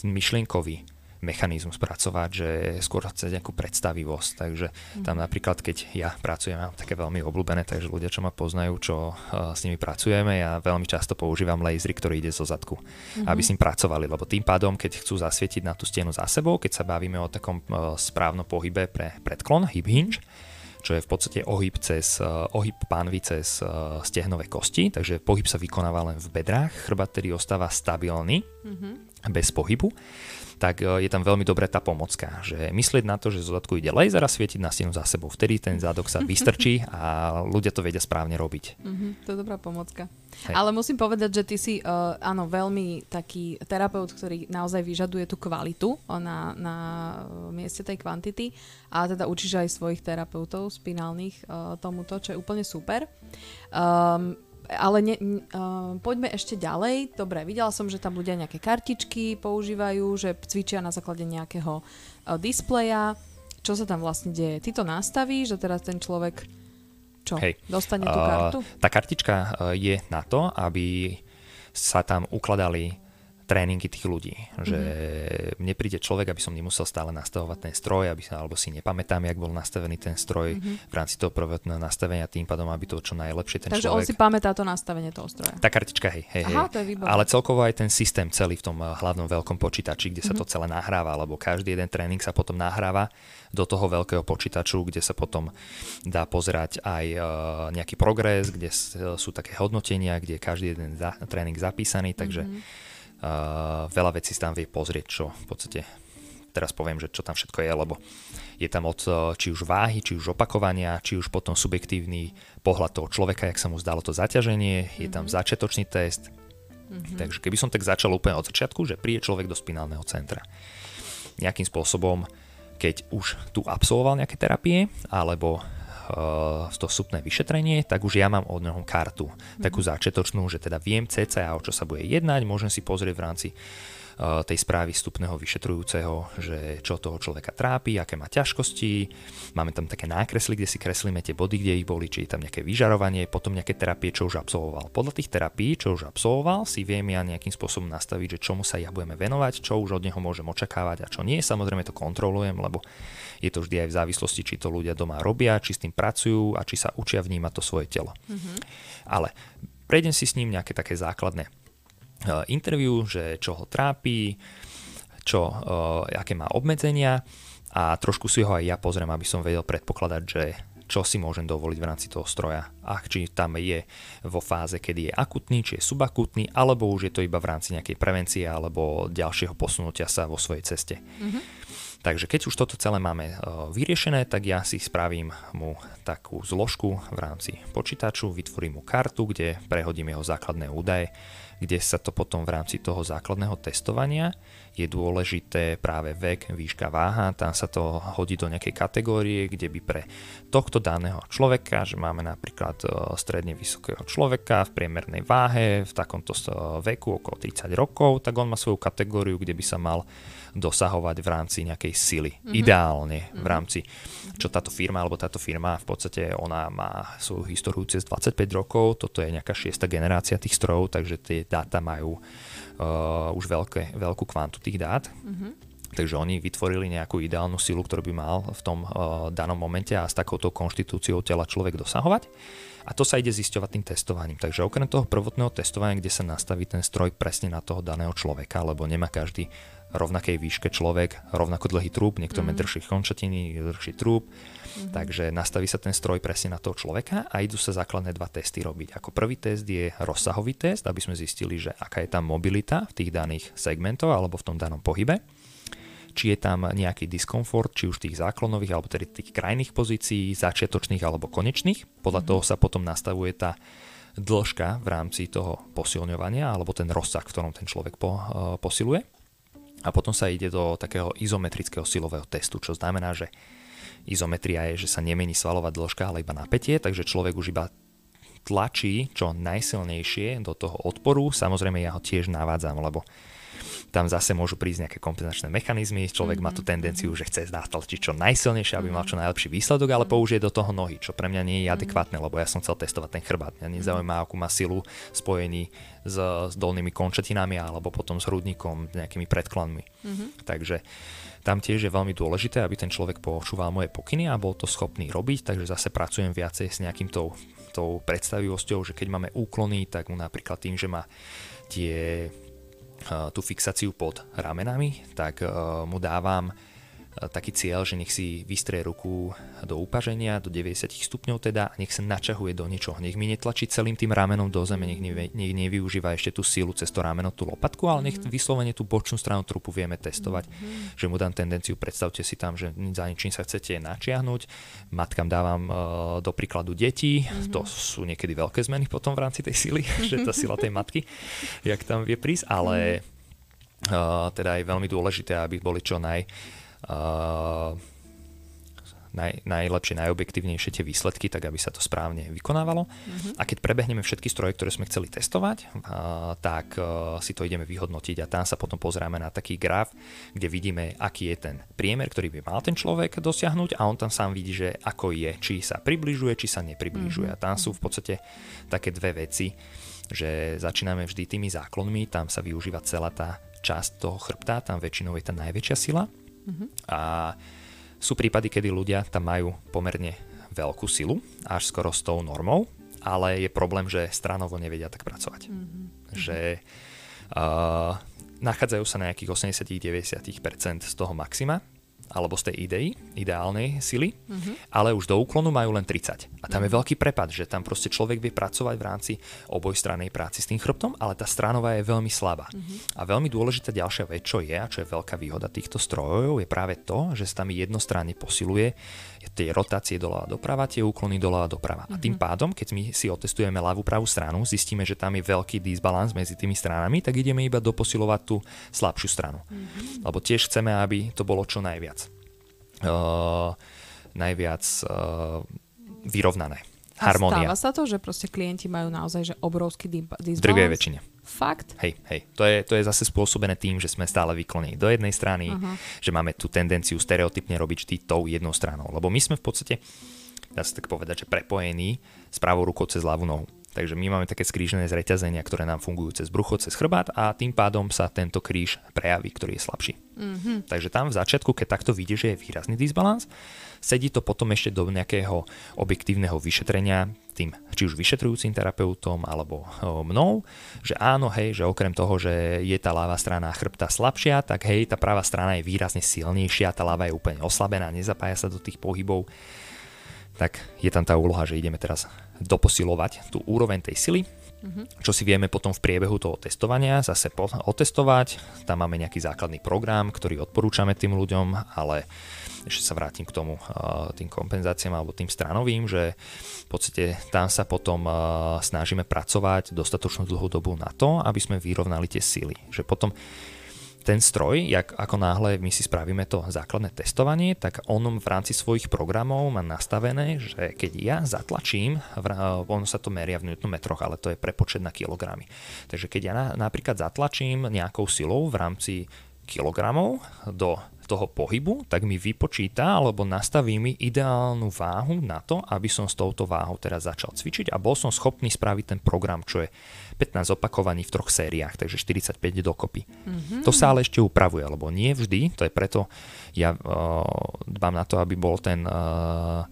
B: ten myšlienkový mechanizmus pracovať, že skôr chce nejakú predstavivosť. Takže tam mhm. napríklad, keď ja pracujem, mám také veľmi obľúbené, takže ľudia, čo ma poznajú, čo uh, s nimi pracujeme, ja veľmi často používam lasery, ktorý ide zo zadku, mm-hmm. aby s ním pracovali, lebo tým pádom, keď chcú zasvietiť na tú stenu za sebou, keď sa bavíme o takom uh, správnom pohybe pre predklon, hip hinge, čo je v podstate ohyb cez uh, ohyb pánvy cez stehnové kosti, takže pohyb sa vykonáva len v bedrách, chrbát tedy ostáva stabilný, mm-hmm. bez pohybu tak e, je tam veľmi dobrá tá pomocka, že myslieť na to, že zo zadku ide laser a svietiť na stenu za sebou. Vtedy ten zadok sa vystrčí a ľudia to vedia správne robiť.
A: Mm-hmm, to je dobrá pomocka. Hej. Ale musím povedať, že ty si uh, áno, veľmi taký terapeut, ktorý naozaj vyžaduje tú kvalitu na, na mieste tej kvantity a teda učíš aj svojich terapeutov spinálnych uh, tomuto, čo je úplne super. Um, ale ne, uh, poďme ešte ďalej. Dobre, videla som, že tam ľudia nejaké kartičky používajú, že cvičia na základe nejakého uh, displeja. Čo sa tam vlastne deje? Ty to nastavíš a teraz ten človek čo? Hej. Dostane tú kartu? Uh,
B: tá kartička uh, je na to, aby sa tam ukladali tréningy tých ľudí. Že mm-hmm. mne príde človek, aby som nemusel stále nastavovať ten stroj, aby sa, alebo si nepamätám, jak bol nastavený ten stroj mm-hmm. v rámci toho prvotného nastavenia, tým pádom, aby to čo najlepšie ten
A: Takže
B: človek...
A: Takže on si pamätá to nastavenie toho stroja.
B: Tá kartička, hej, hej, Aha,
A: hej. To je výborné.
B: Ale celkovo aj ten systém celý v tom eh, hlavnom veľkom počítači, kde sa mm-hmm. to celé nahráva, lebo každý jeden tréning sa potom nahráva do toho veľkého počítaču, kde sa potom dá pozerať aj uh, nejaký progres, kde sú také hodnotenia, kde je každý jeden za, tréning zapísaný, takže mm-hmm Uh, veľa vecí si tam vie pozrieť, čo v podstate teraz poviem, že čo tam všetko je, lebo je tam od či už váhy, či už opakovania, či už potom subjektívny pohľad toho človeka, jak sa mu zdalo to zaťaženie, mm-hmm. je tam mhm. začiatočný test. Mm-hmm. Takže keby som tak začal úplne od začiatku, že príde človek do spinálneho centra. Nejakým spôsobom, keď už tu absolvoval nejaké terapie, alebo to súpne vyšetrenie, tak už ja mám od neho kartu, mm-hmm. takú začiatočnú, že teda viem cca o čo sa bude jednať, môžem si pozrieť v rámci Eh, tej správy vstupného vyšetrujúceho, že čo toho človeka trápi, aké má ťažkosti. Máme tam také nákresly, kde si kreslíme tie body, kde ich boli, či je tam nejaké vyžarovanie, potom nejaké terapie, čo už absolvoval. Podľa tých terapií, čo už absolvoval, si viem ja nejakým spôsobom nastaviť, že čomu sa ja budeme venovať, čo už od neho môžem očakávať a čo nie. Samozrejme to kontrolujem, lebo je to vždy aj v závislosti, či to ľudia doma robia, či s tým pracujú a či sa učia vnímať to svoje telo. Mm-hmm. Ale prejdem si s ním nejaké také základné Eh, interview, že čo ho trápi, čo, uh, aké má obmedzenia a trošku si ho aj ja pozriem, aby som vedel predpokladať, že čo si môžem dovoliť v rámci toho stroja. A či tam je vo fáze, kedy je akutný, či je subakutný, alebo už je to iba v rámci nejakej prevencie alebo ďalšieho posunutia sa vo svojej ceste. Mm-hmm. Takže keď už toto celé máme uh, vyriešené, tak ja si spravím mu takú zložku v rámci počítaču, vytvorím mu kartu, kde prehodím jeho základné údaje kde sa to potom v rámci toho základného testovania je dôležité práve vek, výška, váha, tam sa to hodí do nejakej kategórie, kde by pre tohto daného človeka, že máme napríklad e, stredne vysokého človeka v priemernej váhe, v takomto e, veku okolo 30 rokov, tak on má svoju kategóriu, kde by sa mal dosahovať v rámci nejakej sily. Mm-hmm. Ideálne mm-hmm. v mhm. rámci, čo táto firma, alebo táto firma v podstate ona má svoju históriu cez 25 rokov, toto je nejaká šiesta generácia tých strojov, takže tie dáta majú uh, už veľké, veľkú kvantu tých dát. Mm-hmm. Takže oni vytvorili nejakú ideálnu silu, ktorú by mal v tom uh, danom momente a s takouto konštitúciou tela človek dosahovať. A to sa ide zisťovať tým testovaním. Takže okrem toho prvotného testovania, kde sa nastaví ten stroj presne na toho daného človeka, lebo nemá každý rovnakej výške človek, rovnako dlhý trúb, niekto mm. má držší končatiny, drhší trúb, mm. takže nastaví sa ten stroj presne na toho človeka a idú sa základné dva testy robiť. Ako prvý test je rozsahový test, aby sme zistili, že aká je tam mobilita v tých daných segmentoch alebo v tom danom pohybe či je tam nejaký diskomfort, či už tých záklonových, alebo tedy tých krajných pozícií, začiatočných alebo konečných. Podľa mm toho sa potom nastavuje tá dĺžka v rámci toho posilňovania alebo ten rozsah, v ktorom ten človek po, uh, posiluje. A potom sa ide do takého izometrického silového testu, čo znamená, že izometria je, že sa nemení svalová dĺžka, ale iba napätie, takže človek už iba tlačí čo najsilnejšie do toho odporu. Samozrejme ja ho tiež navádzam, lebo tam zase môžu prísť nejaké kompenzačné mechanizmy, človek mm-hmm. má tú mhm, tendenciu, mhm. že chce natlačiť čo najsilnejšie, aby mal mhm. čo najlepší výsledok, ale použije do toho nohy, čo pre mňa nie je adekvátne, lebo ja som chcel testovať ten chrbát. Mňa nezaujíma, akú má silu spojený s, s dolnými končatinami alebo potom s hrudníkom, nejakými predklanmi. Mm-hmm. Takže tam tiež je veľmi dôležité, aby ten človek počúval moje pokyny a bol to schopný robiť, takže zase pracujem viacej s nejakým tou, tou predstavivosťou, že keď máme úklony, tak mu napríklad tým, že má tie tú fixáciu pod ramenami, tak mu dávam taký cieľ, že nech si vystrie ruku do upaženia, do 90 stupňov teda, a nech sa načahuje do niečoho. Nech mi netlačí celým tým ramenom do zeme, nech, nech, nech nevyužíva ešte tú sílu cez to rameno, tú lopatku, ale nech mhm. vyslovene tú bočnú stranu trupu vieme testovať. Mm-hmm. Že mu dám tendenciu, predstavte si tam, že za ničím sa chcete načiahnuť. Matkám dávam uh, do príkladu detí, mm-hmm. to sú niekedy veľké zmeny potom v rámci tej síly, že tá sila tej matky, jak tam vie prísť, ale uh, teda je veľmi dôležité, aby boli čo naj naj, najlepšie, najobjektívnejšie tie výsledky, tak aby sa to správne vykonávalo. Uh-huh. A keď prebehneme všetky stroje, ktoré sme chceli testovať, uh, tak uh, si to ideme vyhodnotiť a tam sa potom pozrieme na taký graf, kde vidíme, aký je ten priemer, ktorý by mal ten človek dosiahnuť a on tam sám vidí, že ako je, či sa približuje, či sa nepribližuje. Uh-huh. A tam sú v podstate také dve veci, že začíname vždy tými záklonmi, tam sa využíva celá tá časť toho chrbta, tam väčšinou je tá najväčšia sila Uh-huh. A sú prípady, kedy ľudia tam majú pomerne veľkú silu, až skoro s tou normou, ale je problém, že stranovo nevedia tak pracovať. Uh-huh. Že uh, nachádzajú sa na nejakých 80-90% z toho maxima alebo z tej idei, ideálnej sily, mm-hmm. ale už do úklonu majú len 30. A tam mm-hmm. je mhm. veľký prepad, že tam proste človek vie pracovať v rámci obojstrannej práci s tým chrbtom, ale tá stranová je veľmi slabá. Mm-hmm. A veľmi dôležitá ďalšia vec, čo je a čo je veľká výhoda týchto strojov, je práve to, že sa tam jednostranne posiluje tie rotácie doľava doprava, tie úklony doľava doprava. Mm-hmm. A tým mhm. pádom, keď my si otestujeme ľavú pravú stranu, zistíme, že tam je veľký disbalans medzi tými stranami, tak ideme iba doposilovať tú slabšiu stranu. Mm-hmm. Lebo tiež chceme, aby to bolo čo najviac. Uh, najviac uh, vyrovnané.
A: A stáva sa to, že proste klienti majú naozaj že obrovský disbalans?
B: V drvej väčšine.
A: Fakt?
B: Hej, hej. To je, to je zase spôsobené tým, že sme stále vyklonení do jednej strany, uh-huh. že máme tú tendenciu stereotypne robiť vždy tou jednou stranou. Lebo my sme v podstate, dá sa tak povedať, že prepojení s pravou rukou cez ľavú nohu. Takže my máme také skrížené zreťazenia, ktoré nám fungujú cez brucho, cez chrbát a tým pádom sa tento kríž prejaví, ktorý je slabší. Mm-hmm. Takže tam v začiatku, keď takto vidí, že je výrazný disbalans, sedí to potom ešte do nejakého objektívneho vyšetrenia tým, či už vyšetrujúcim terapeutom alebo mnou, že áno, hej, že okrem toho, že je tá ľavá strana chrbta slabšia, tak hej, tá pravá strana je výrazne silnejšia, tá ľava je úplne oslabená, nezapája sa do tých pohybov tak je tam tá úloha, že ideme teraz doposilovať tú úroveň tej sily, mm-hmm. čo si vieme potom v priebehu toho testovania zase otestovať. Tam máme nejaký základný program, ktorý odporúčame tým ľuďom, ale ešte sa vrátim k tomu, tým kompenzáciám alebo tým stranovým, že v podstate tam sa potom snažíme pracovať dostatočnú dlhú dobu na to, aby sme vyrovnali tie síly. Že potom ten stroj, jak, ako náhle my si spravíme to základné testovanie, tak on v rámci svojich programov má nastavené, že keď ja zatlačím, on sa to meria v newtonmetroch, ale to je prepočet na kilogramy. Takže keď ja na, napríklad zatlačím nejakou silou v rámci kilogramov do toho pohybu, tak mi vypočíta alebo nastaví mi ideálnu váhu na to, aby som s touto váhou teraz začal cvičiť a bol som schopný spraviť ten program, čo je 15 opakovaní v troch sériách, takže 45 dokopy. Mm-hmm. To sa ale ešte upravuje, lebo nie vždy, to je preto ja uh, dbám na to, aby bol ten, uh,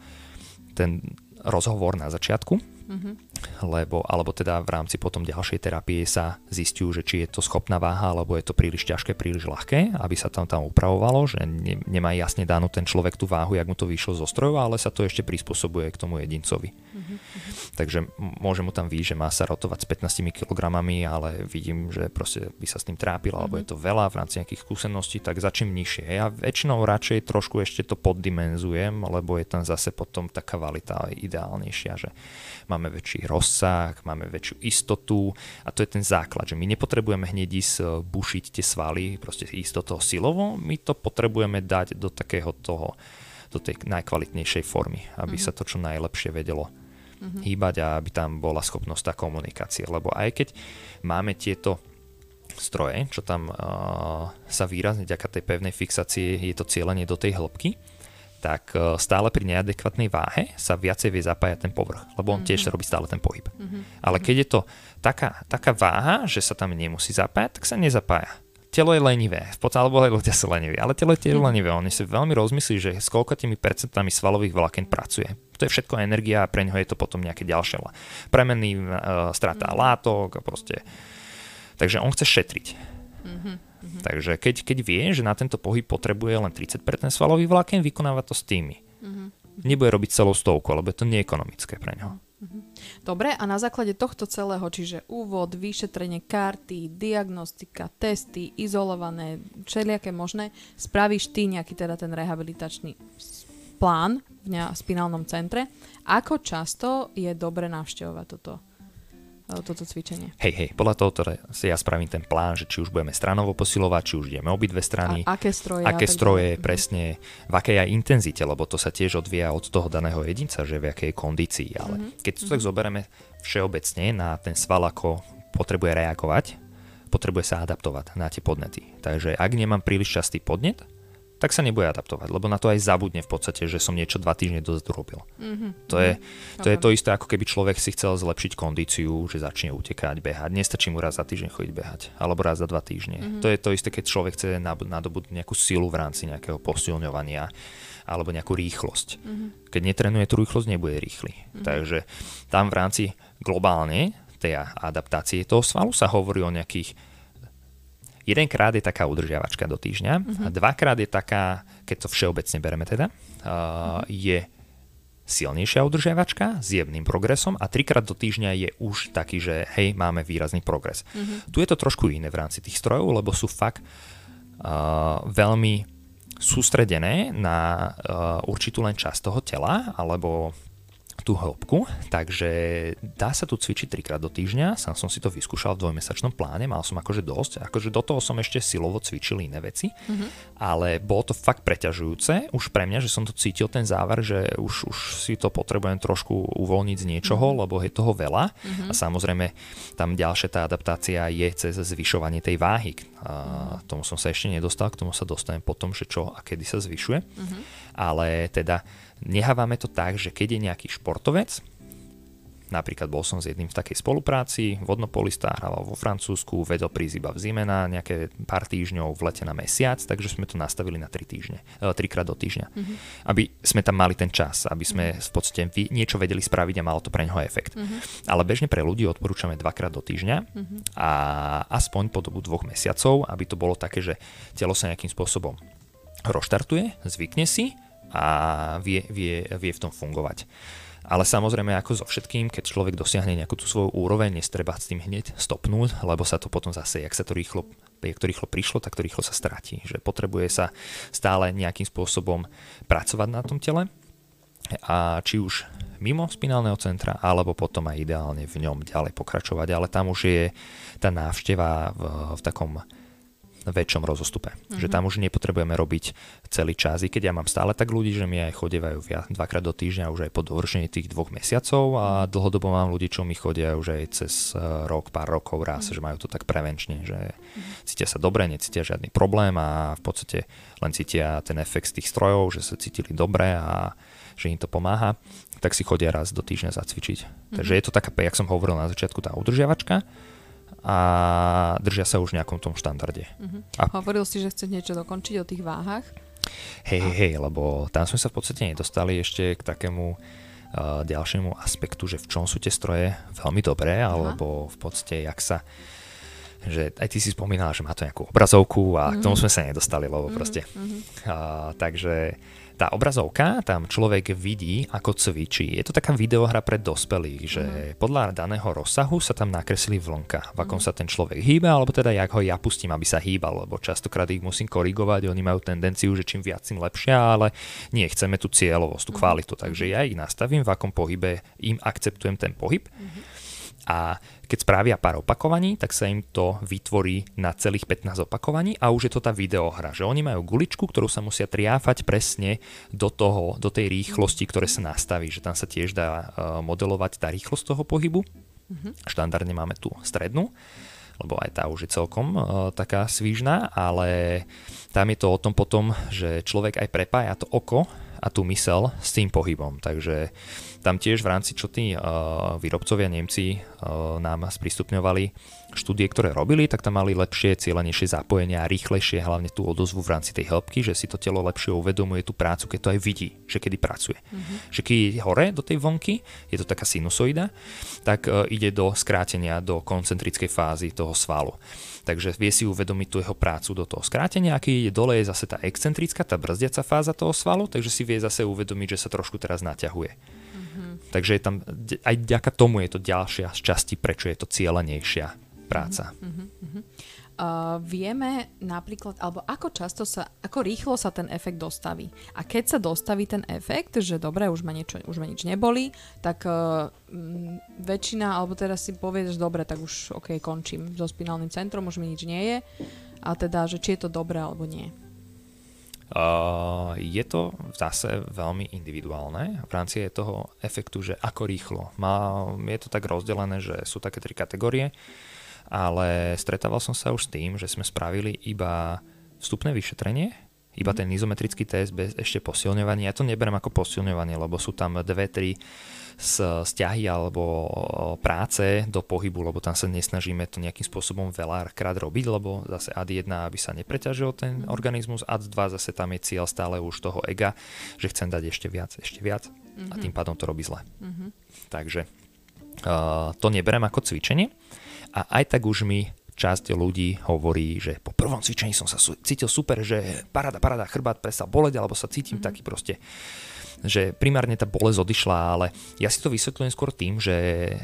B: ten rozhovor na začiatku, mm-hmm. Lebo, alebo teda v rámci potom ďalšej terapie sa zistujú, že či je to schopná váha, alebo je to príliš ťažké, príliš ľahké, aby sa tam tam upravovalo, že ne, nemá jasne danú ten človek tú váhu, jak mu to vyšlo zo strojov, ale sa to ešte prispôsobuje k tomu jedincovi. Mm-hmm. Takže môže mu tam výjsť, že má sa rotovať s 15 kg, ale vidím, že proste by sa s tým trápil, alebo mm-hmm. je to veľa v rámci nejakých skúseností, tak začím nižšie. Ja väčšinou radšej trošku ešte to poddimenzujem, lebo je tam zase potom tá kvalita ideálnejšia, že máme väčší rozsah, máme väčšiu istotu a to je ten základ, že my nepotrebujeme hneď ísť e, bušiť tie svaly, proste ísť do toho silovo, my to potrebujeme dať do takého toho, do tej najkvalitnejšej formy, aby mm-hmm. sa to čo najlepšie vedelo mm-hmm. hýbať a aby tam bola schopnosť tá komunikácie. Lebo aj keď máme tieto stroje, čo tam uh, sa výrazne ďaká tej pevnej fixácie je to cieľenie do tej hĺbky, tak uh, stále pri neadekvátnej váhe sa viacej vie zapájať ten povrch, lebo on mm-hmm. tiež robí stále ten pohyb. Mm-hmm. Ale keď je to taká, taká váha, že sa tam nemusí zapájať, tak sa nezapája telo je lenivé, v podstate, alebo ľudia sú leniví, ale telo je tiež mhm. lenivé. Oni si veľmi rozmyslí, že s koľkatými percentami svalových vláken pracuje. To je všetko energia a pre ňoho je to potom nejaké ďalšie premenný, uh, strata mm. látok a proste. Takže on chce šetriť. Mm-hmm. Takže keď, keď vie, že na tento pohyb potrebuje len 30% svalových vláken, vykonáva to s tými. Mm-hmm. Nebude robiť celou stovku, lebo je to neekonomické pre ňoho.
A: Mhm. Dobre, a na základe tohto celého, čiže úvod, vyšetrenie karty, diagnostika, testy, izolované, všelijaké možné, spravíš ty nejaký teda ten rehabilitačný plán v spinálnom centre. Ako často je dobre navštevovať toto? Toto cvičenie.
B: Hej, hej, podľa toho teda si ja spravím ten plán, že či už budeme stranovo posilovať, či už ideme obidve strany.
A: A aké stroje.
B: Aké stroje, ďalej. presne, v akej aj intenzite, lebo to sa tiež odvíja od toho daného jedinca, že v akej kondícii. Ale mm-hmm. keď to tak mhm. zoberieme všeobecne na ten sval, ako potrebuje reagovať, potrebuje sa adaptovať na tie podnety. Takže ak nemám príliš častý podnet, tak sa nebude adaptovať, lebo na to aj zabudne v podstate, že som niečo dva týždne dozadu robil. Mm-hmm. To, je, to je to isté, ako keby človek si chcel zlepšiť kondíciu, že začne utekať, behať. Nestačí mu raz za týždeň chodiť behať, alebo raz za dva týždne. Mm-hmm. To je to isté, keď človek chce nadobudnúť nejakú silu v rámci nejakého posilňovania alebo nejakú rýchlosť. Mm-hmm. Keď netrenuje tú rýchlosť, nebude rýchly. Mm-hmm. Takže tam v rámci globálne tej adaptácie toho svalu sa hovorí o nejakých Jedenkrát je taká udržiavačka do týždňa uh-huh. a dvakrát je taká, keď to všeobecne bereme teda, uh, je silnejšia udržiavačka s jemným progresom a trikrát do týždňa je už taký, že hej, máme výrazný progres. Uh-huh. Tu je to trošku iné v rámci tých strojov, lebo sú fakt uh, veľmi sústredené na uh, určitú len časť toho tela, alebo tú hĺbku, takže dá sa tu cvičiť trikrát do týždňa, sám som si to vyskúšal v dvojmesačnom pláne, mal som akože dosť, akože do toho som ešte silovo cvičil iné veci, mm-hmm. ale bolo to fakt preťažujúce už pre mňa, že som to cítil ten záver, že už, už si to potrebujem trošku uvoľniť z niečoho, mm-hmm. lebo je toho veľa mm-hmm. a samozrejme tam ďalšia tá adaptácia je cez zvyšovanie tej váhy. A tomu som sa ešte nedostal, k tomu sa dostanem potom, že čo a kedy sa zvyšuje, mm-hmm. ale teda nehávame to tak, že keď je nejaký športovec, Napríklad bol som s jedným v takej spolupráci, vodnopolista hrával vo Francúzsku, vedel prísť iba v zime na nejaké pár týždňov, v lete na mesiac, takže sme to nastavili na 3 týždne, 3 e, krát do týždňa. Mm-hmm. Aby sme tam mali ten čas, aby sme mm-hmm. v podstate niečo vedeli spraviť a malo to pre neho efekt. Mm-hmm. Ale bežne pre ľudí odporúčame dvakrát do týždňa mm-hmm. a aspoň po dobu dvoch mesiacov, aby to bolo také, že telo sa nejakým spôsobom roštartuje, zvykne si a vie, vie, vie v tom fungovať. Ale samozrejme ako so všetkým, keď človek dosiahne nejakú tú svoju úroveň, nestreba s tým hneď stopnúť, lebo sa to potom zase, jak sa to rýchlo, jak to rýchlo prišlo, tak to rýchlo sa stratí. Že potrebuje sa stále nejakým spôsobom pracovať na tom tele a či už mimo spinálneho centra, alebo potom aj ideálne v ňom ďalej pokračovať, ale tam už je tá návšteva v, v takom väčšom rozostupe. Mm-hmm. Že tam už nepotrebujeme robiť celý čas. I keď ja mám stále tak ľudí, že mi aj chodevajú dvakrát do týždňa už aj po dovršení tých dvoch mesiacov a dlhodobo mám ľudí, čo mi chodia už aj cez e, rok, pár rokov raz, mm-hmm. že majú to tak prevenčne, že mm-hmm. cítia sa dobre, necítia žiadny problém a v podstate len cítia ten efekt z tých strojov, že sa cítili dobre a že im to pomáha, tak si chodia raz do týždňa zacvičiť. Mm-hmm. Takže je to taká, jak som hovoril na začiatku, tá udržiavačka a držia sa už v nejakom tom štandarde.
A: Uh-huh. A... Hovoril si, že chce niečo dokončiť o tých váhach?
B: Hej, hej, hej, lebo tam sme sa v podstate nedostali ešte k takému uh, ďalšiemu aspektu, že v čom sú tie stroje veľmi dobré, Aha. alebo v podstate jak sa že aj ty si spomínala, že má to nejakú obrazovku a mm-hmm. k tomu mhm. sme sa nedostali, lebo mm-hmm. proste. Mm-hmm. Uh, takže tá obrazovka, tam človek vidí, ako cvičí. Je to taká videohra pre dospelých, že uh-huh. podľa daného rozsahu sa tam nakreslí vlnka, v akom uh-huh. sa ten človek hýba, alebo teda jak ho ja pustím, aby sa hýbal, lebo častokrát ich musím korigovať, oni majú tendenciu, že čím viac im lepšia, ale nie, chceme tú cieľovosť, tú kvalitu, takže ja ich nastavím, v akom pohybe im akceptujem ten pohyb. Uh-huh a keď spravia pár opakovaní, tak sa im to vytvorí na celých 15 opakovaní a už je to tá videohra, že oni majú guličku, ktorú sa musia triáfať presne do, toho, do tej rýchlosti, ktoré sa nastaví, že tam sa tiež dá uh, modelovať tá rýchlosť toho pohybu. Mm-hmm. Štandardne máme tú strednú lebo aj tá už je celkom uh, taká svížná, ale tam je to o tom potom, že človek aj prepája to oko a tú mysel s tým pohybom. Takže tam tiež v rámci, čo tí uh, výrobcovia Nemci uh, nám sprístupňovali štúdie, ktoré robili, tak tam mali lepšie, cieľenejšie zapojenia a rýchlejšie, hlavne tú odozvu v rámci tej hĺbky, že si to telo lepšie uvedomuje tú prácu, keď to aj vidí, že kedy pracuje. Mm-hmm. Že keď je hore do tej vonky, je to taká sinusoida, tak uh, ide do skrátenia, do koncentrickej fázy toho svalu. Takže vie si uvedomiť tú jeho prácu do toho skrátenia, aký ide dole je zase tá excentrická, tá brzdiaca fáza toho svalu, takže si vie zase uvedomiť, že sa trošku teraz naťahuje. Takže je tam, aj ďaka tomu je to ďalšia z časti, prečo je to cieľenejšia práca.
A: Uh-huh, uh-huh. Uh, vieme napríklad, alebo ako často sa, ako rýchlo sa ten efekt dostaví. A keď sa dostaví ten efekt, že dobre, už ma, niečo, už ma nič neboli, tak uh, väčšina, alebo teraz si povieš, dobre, tak už ok, končím so spinálnym centrom, už mi nič nie je. A teda, že či je to dobré alebo nie.
B: Uh, je to zase veľmi individuálne v rámci toho efektu, že ako rýchlo. Má, je to tak rozdelené, že sú také tri kategórie, ale stretával som sa už s tým, že sme spravili iba vstupné vyšetrenie, iba mhm. ten izometrický test bez ešte posilňovania. Ja to neberiem ako posilňovanie, lebo sú tam dve, tri vzťahy alebo práce do pohybu, lebo tam sa nesnažíme to nejakým spôsobom veľakrát robiť, lebo zase AD1, aby sa nepreťažil ten mm. organizmus, AD2 zase tam je cieľ stále už toho ega, že chcem dať ešte viac, ešte viac mm-hmm. a mhm. tým pádom to robí zle. Mm-hmm. Takže uh, to neberem ako cvičenie a aj tak už mi časť ľudí hovorí, že po prvom cvičení som sa cítil super, že parada, parada, chrbát prestal boleť, alebo sa cítim mm-hmm. taký proste že primárne tá bolesť odišla, ale ja si to vysvetľujem skôr tým, že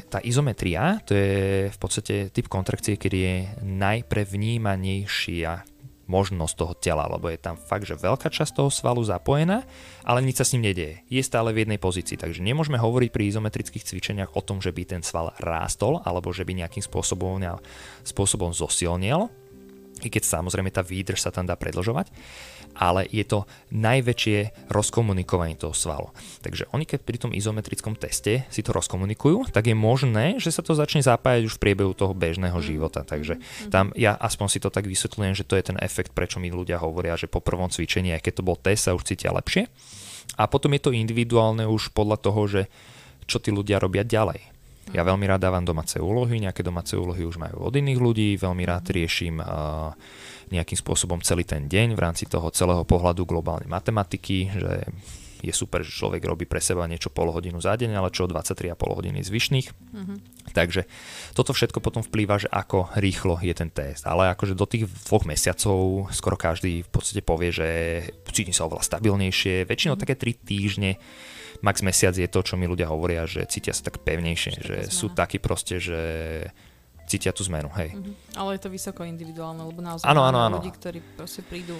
B: tá izometria, to je v podstate typ kontrakcie, kedy je najprevnímanejšia možnosť toho tela, lebo je tam fakt, že veľká časť toho svalu zapojená, ale nič sa s ním nedieje. Je stále v jednej pozícii, takže nemôžeme hovoriť pri izometrických cvičeniach o tom, že by ten sval rástol, alebo že by nejakým spôsobom, spôsobom zosilniel, i keď samozrejme tá výdrž sa tam dá predlžovať ale je to najväčšie rozkomunikovanie toho svalu. Takže oni keď pri tom izometrickom teste si to rozkomunikujú, tak je možné, že sa to začne zapájať už v priebehu toho bežného mm. života. Takže mm. tam ja aspoň si to tak vysvetľujem, že to je ten efekt, prečo mi ľudia hovoria, že po prvom cvičení, aj keď to bol test, sa už cítia lepšie. A potom je to individuálne už podľa toho, že čo tí ľudia robia ďalej. Ja veľmi rád dávam domáce úlohy, nejaké domáce úlohy už majú od iných ľudí, veľmi rád riešim uh, nejakým spôsobom celý ten deň v rámci toho celého pohľadu globálnej matematiky, že je super, že človek robí pre seba niečo pol hodinu za deň, ale čo 23,5 hodiny zvyšných. Mm-hmm. Takže toto všetko potom vplýva, že ako rýchlo je ten test. Ale akože do tých dvoch mesiacov skoro každý v podstate povie, že cítim sa oveľa stabilnejšie. Väčšinou mm-hmm. také 3 týždne max mesiac je to, čo mi ľudia hovoria, že cítia sa tak pevnejšie, že sú takí proste, že cítia tú zmenu, hej.
A: Mm-hmm. Ale je to vysoko individuálne, lebo naozaj ano, ano, ano. ľudí, ktorí proste prídu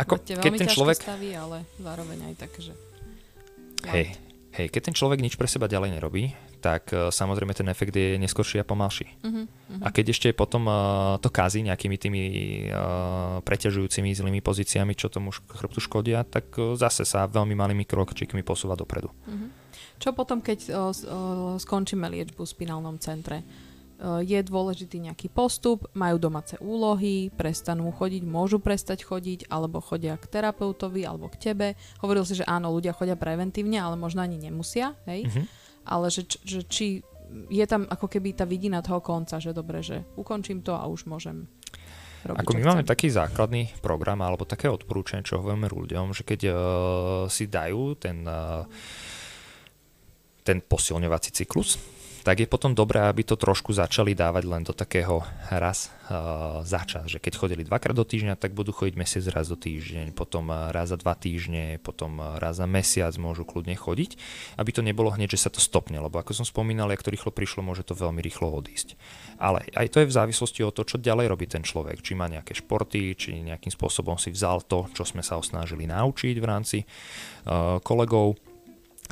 B: ako, keď ten človek...
A: stavy, ale zároveň aj tak, že...
B: Hej, hej, keď ten človek nič pre seba ďalej nerobí, tak uh, samozrejme ten efekt je neskorší a pomalší.
A: Uh-huh, uh-huh.
B: A keď ešte potom uh, to kazí nejakými tými uh, preťažujúcimi zlými pozíciami, čo tomu chrbtu škodia, tak uh, zase sa veľmi malými krokčíkmi posúva dopredu.
A: Uh-huh. Čo potom, keď uh, skončíme liečbu v spinálnom centre? Je dôležitý nejaký postup, majú domáce úlohy, prestanú chodiť, môžu prestať chodiť, alebo chodia k terapeutovi, alebo k tebe. Hovoril si, že áno, ľudia chodia preventívne, ale možno ani nemusia, hej? Uh-huh. Ale že, že či je tam ako keby tá vidina toho konca, že dobre, že ukončím to a už môžem robiť,
B: Ako my chcem. máme taký základný program alebo také odporúčanie, čo hovoríme ľuďom, že keď uh, si dajú ten uh, ten posilňovací cyklus, tak je potom dobré, aby to trošku začali dávať len do takého raz uh, za čas. Že keď chodili dvakrát do týždňa, tak budú chodiť mesiac raz do týždeň, potom uh, raz za dva týždne, potom uh, raz za mesiac môžu kľudne chodiť, aby to nebolo hneď, že sa to stopne, lebo ako som spomínal, ak to rýchlo prišlo, môže to veľmi rýchlo odísť. Ale aj to je v závislosti od toho, čo ďalej robí ten človek. Či má nejaké športy, či nejakým spôsobom si vzal to, čo sme sa osnažili naučiť v rámci uh, kolegov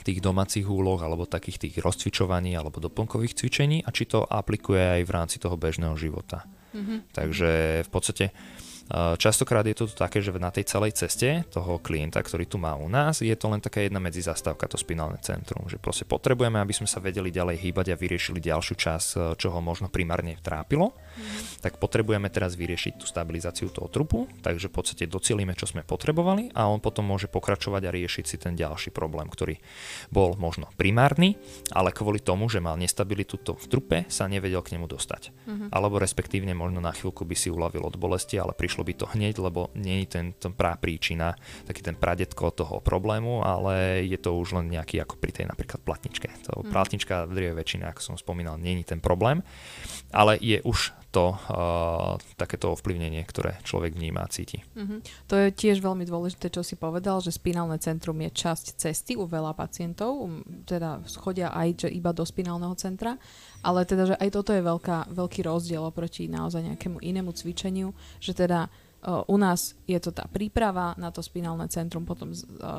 B: tých domácich úloh alebo takých tých rozcvičovaní alebo doplnkových cvičení a či to aplikuje aj v rámci toho bežného života. Mm-hmm. Takže v podstate Častokrát je to také, že na tej celej ceste toho klienta, ktorý tu má u nás, je to len taká jedna medzizastávka, to spinálne centrum. Že proste potrebujeme, aby sme sa vedeli ďalej hýbať a vyriešili ďalšiu časť, e, čo ho možno primárne trápilo. Mm. Tak potrebujeme teraz vyriešiť tú stabilizáciu toho trupu, takže v podstate docielíme, čo sme potrebovali a on potom môže pokračovať a riešiť si ten ďalší problém, ktorý bol možno primárny, ale kvôli tomu, že mal nestabilitu to v trupe, sa nevedel k nemu dostať. Mm-hmm. Alebo respektívne možno na chvíľku by si uľavil od bolesti, ale prišlo by to hneď, lebo nie je ten, ten prá príčina, taký ten pradetko toho problému, ale je to už len nejaký ako pri tej napríklad platničke. To mm. platnička v drvej väčšine, ako som spomínal, je ten problém, ale je už to uh, takéto ovplyvnenie, ktoré človek vníma a cíti.
A: Mm-hmm. To je tiež veľmi dôležité, čo si povedal, že spinálne centrum je časť cesty u veľa pacientov, teda chodia aj že iba do spinálneho centra, ale teda, že aj toto je veľká, veľký rozdiel oproti naozaj nejakému inému cvičeniu, že teda u nás je to tá príprava na to spinálne centrum, potom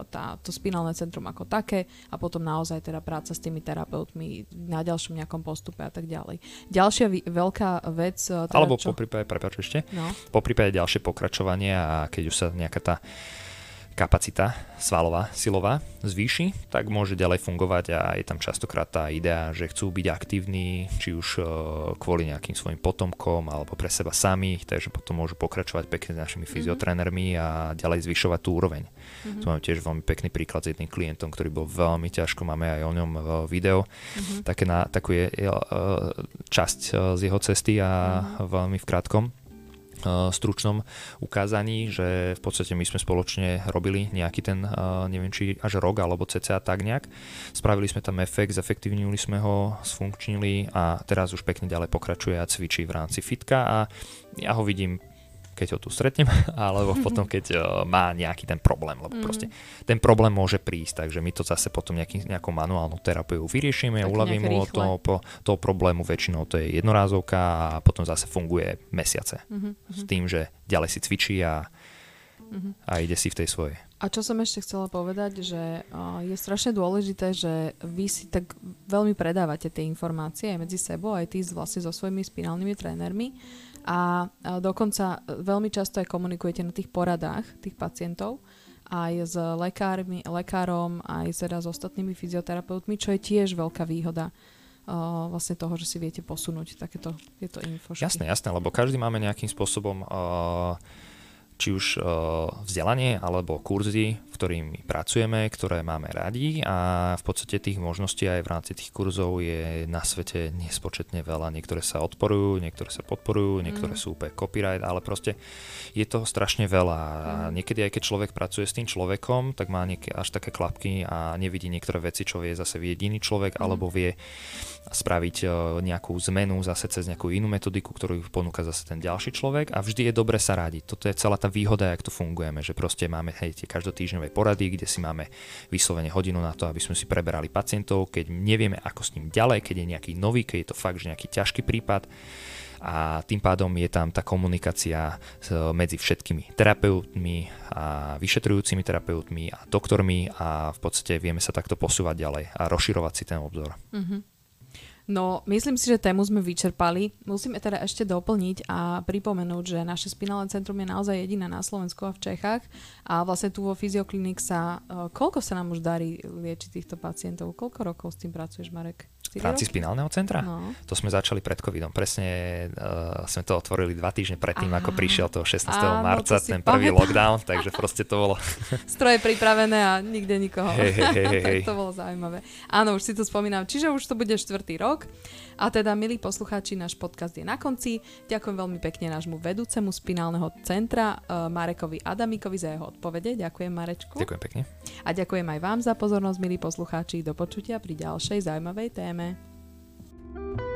A: tá, to spinálne centrum ako také a potom naozaj teda práca s tými terapeutmi na ďalšom nejakom postupe a tak ďalej. Ďalšia veľká vec... Teda
B: Alebo čo... po prípade, prepáč ešte, no. po prípade ďalšie pokračovanie a keď už sa nejaká tá kapacita svalová, silová zvýši, tak môže ďalej fungovať a je tam častokrát tá idea, že chcú byť aktívni, či už e, kvôli nejakým svojim potomkom alebo pre seba samých, takže potom môžu pokračovať pekne s našimi mhm. fyziotrénermi a ďalej zvyšovať tú úroveň. Mm-hmm. Tu mám tiež veľmi pekný príklad s jedným klientom, ktorý bol veľmi ťažko, máme aj o ňom e, video, mm-hmm. také na, takú je, je, časť e, z jeho cesty a mm-hmm. veľmi v krátkom stručnom ukázaní, že v podstate my sme spoločne robili nejaký ten, neviem či až rok alebo cca tak nejak. Spravili sme tam efekt, zefektívnili sme ho, sfunkčnili a teraz už pekne ďalej pokračuje a cvičí v rámci fitka a ja ho vidím keď ho tu stretnem, alebo potom, keď uh, má nejaký ten problém, lebo mm. proste ten problém môže prísť, takže my to zase potom nejaký, nejakou manuálnou terapiou vyriešime, tak uľavíme od toho, po, toho problému, väčšinou to je jednorázovka a potom zase funguje mesiace mm-hmm. s tým, že ďalej si cvičí a, mm-hmm. a ide si v tej svojej.
A: A čo som ešte chcela povedať, že uh, je strašne dôležité, že vy si tak veľmi predávate tie informácie aj medzi sebou, aj ty vlastne so svojimi spinálnymi trénermi a dokonca veľmi často aj komunikujete na tých poradách tých pacientov aj s lekármi, lekárom, aj teda s ostatnými fyzioterapeutmi, čo je tiež veľká výhoda uh, vlastne toho, že si viete posunúť takéto tieto infošky.
B: Jasné, jasné, lebo každý máme nejakým spôsobom uh, či už uh, vzdelanie alebo kurzy, v ktorými pracujeme, ktoré máme radi a v podstate tých možností aj v rámci tých kurzov je na svete nespočetne veľa. Niektoré sa odporujú, niektoré sa podporujú, niektoré mm. sú úplne copyright, ale proste je toho strašne veľa. Mm. niekedy aj keď človek pracuje s tým človekom, tak má nejaké až také klapky a nevidí niektoré veci, čo vie zase jediný človek, mm. alebo vie spraviť uh, nejakú zmenu zase cez nejakú inú metodiku, ktorú ponúka zase ten ďalší človek a vždy je dobre sa radiť. Toto je celá tá výhoda, jak tu fungujeme, že proste máme hej, tie každotýždňové porady, kde si máme vyslovene hodinu na to, aby sme si preberali pacientov, keď nevieme ako s ním ďalej, keď je nejaký nový, keď je to fakt, že nejaký ťažký prípad a tým pádom je tam tá komunikácia medzi všetkými terapeutmi a vyšetrujúcimi terapeutmi a doktormi a v podstate vieme sa takto posúvať ďalej a rozširovať si ten obzor.
A: Mm-hmm. No, myslím si, že tému sme vyčerpali. Musíme teda ešte doplniť a pripomenúť, že naše spinálne centrum je naozaj jediné na Slovensku a v Čechách. A vlastne tu vo Fyzioklinik sa, uh, koľko sa nám už darí liečiť týchto pacientov? Koľko rokov s tým pracuješ, Marek?
B: V rámci spinálneho centra?
A: No.
B: To sme začali pred covidom. Presne uh, sme to otvorili dva týždne predtým, Aha. ako prišiel to 16. Áno, marca, to ten prvý pamätám. lockdown, takže proste to bolo...
A: Stroje pripravené a nikde nikoho.
B: Hej, hej, hej, hej.
A: to bolo zaujímavé. Áno, už si to spomínam. Čiže už to bude štvrtý rok. A teda, milí poslucháči, náš podcast je na konci. Ďakujem veľmi pekne nášmu vedúcemu spinálneho centra uh, Marekovi Adamikovi za jeho odpovede. Ďakujem Marečku.
B: Ďakujem pekne.
A: A ďakujem aj vám za pozornosť, milí poslucháči. Do počutia pri ďalšej zaujímavej téme. thank you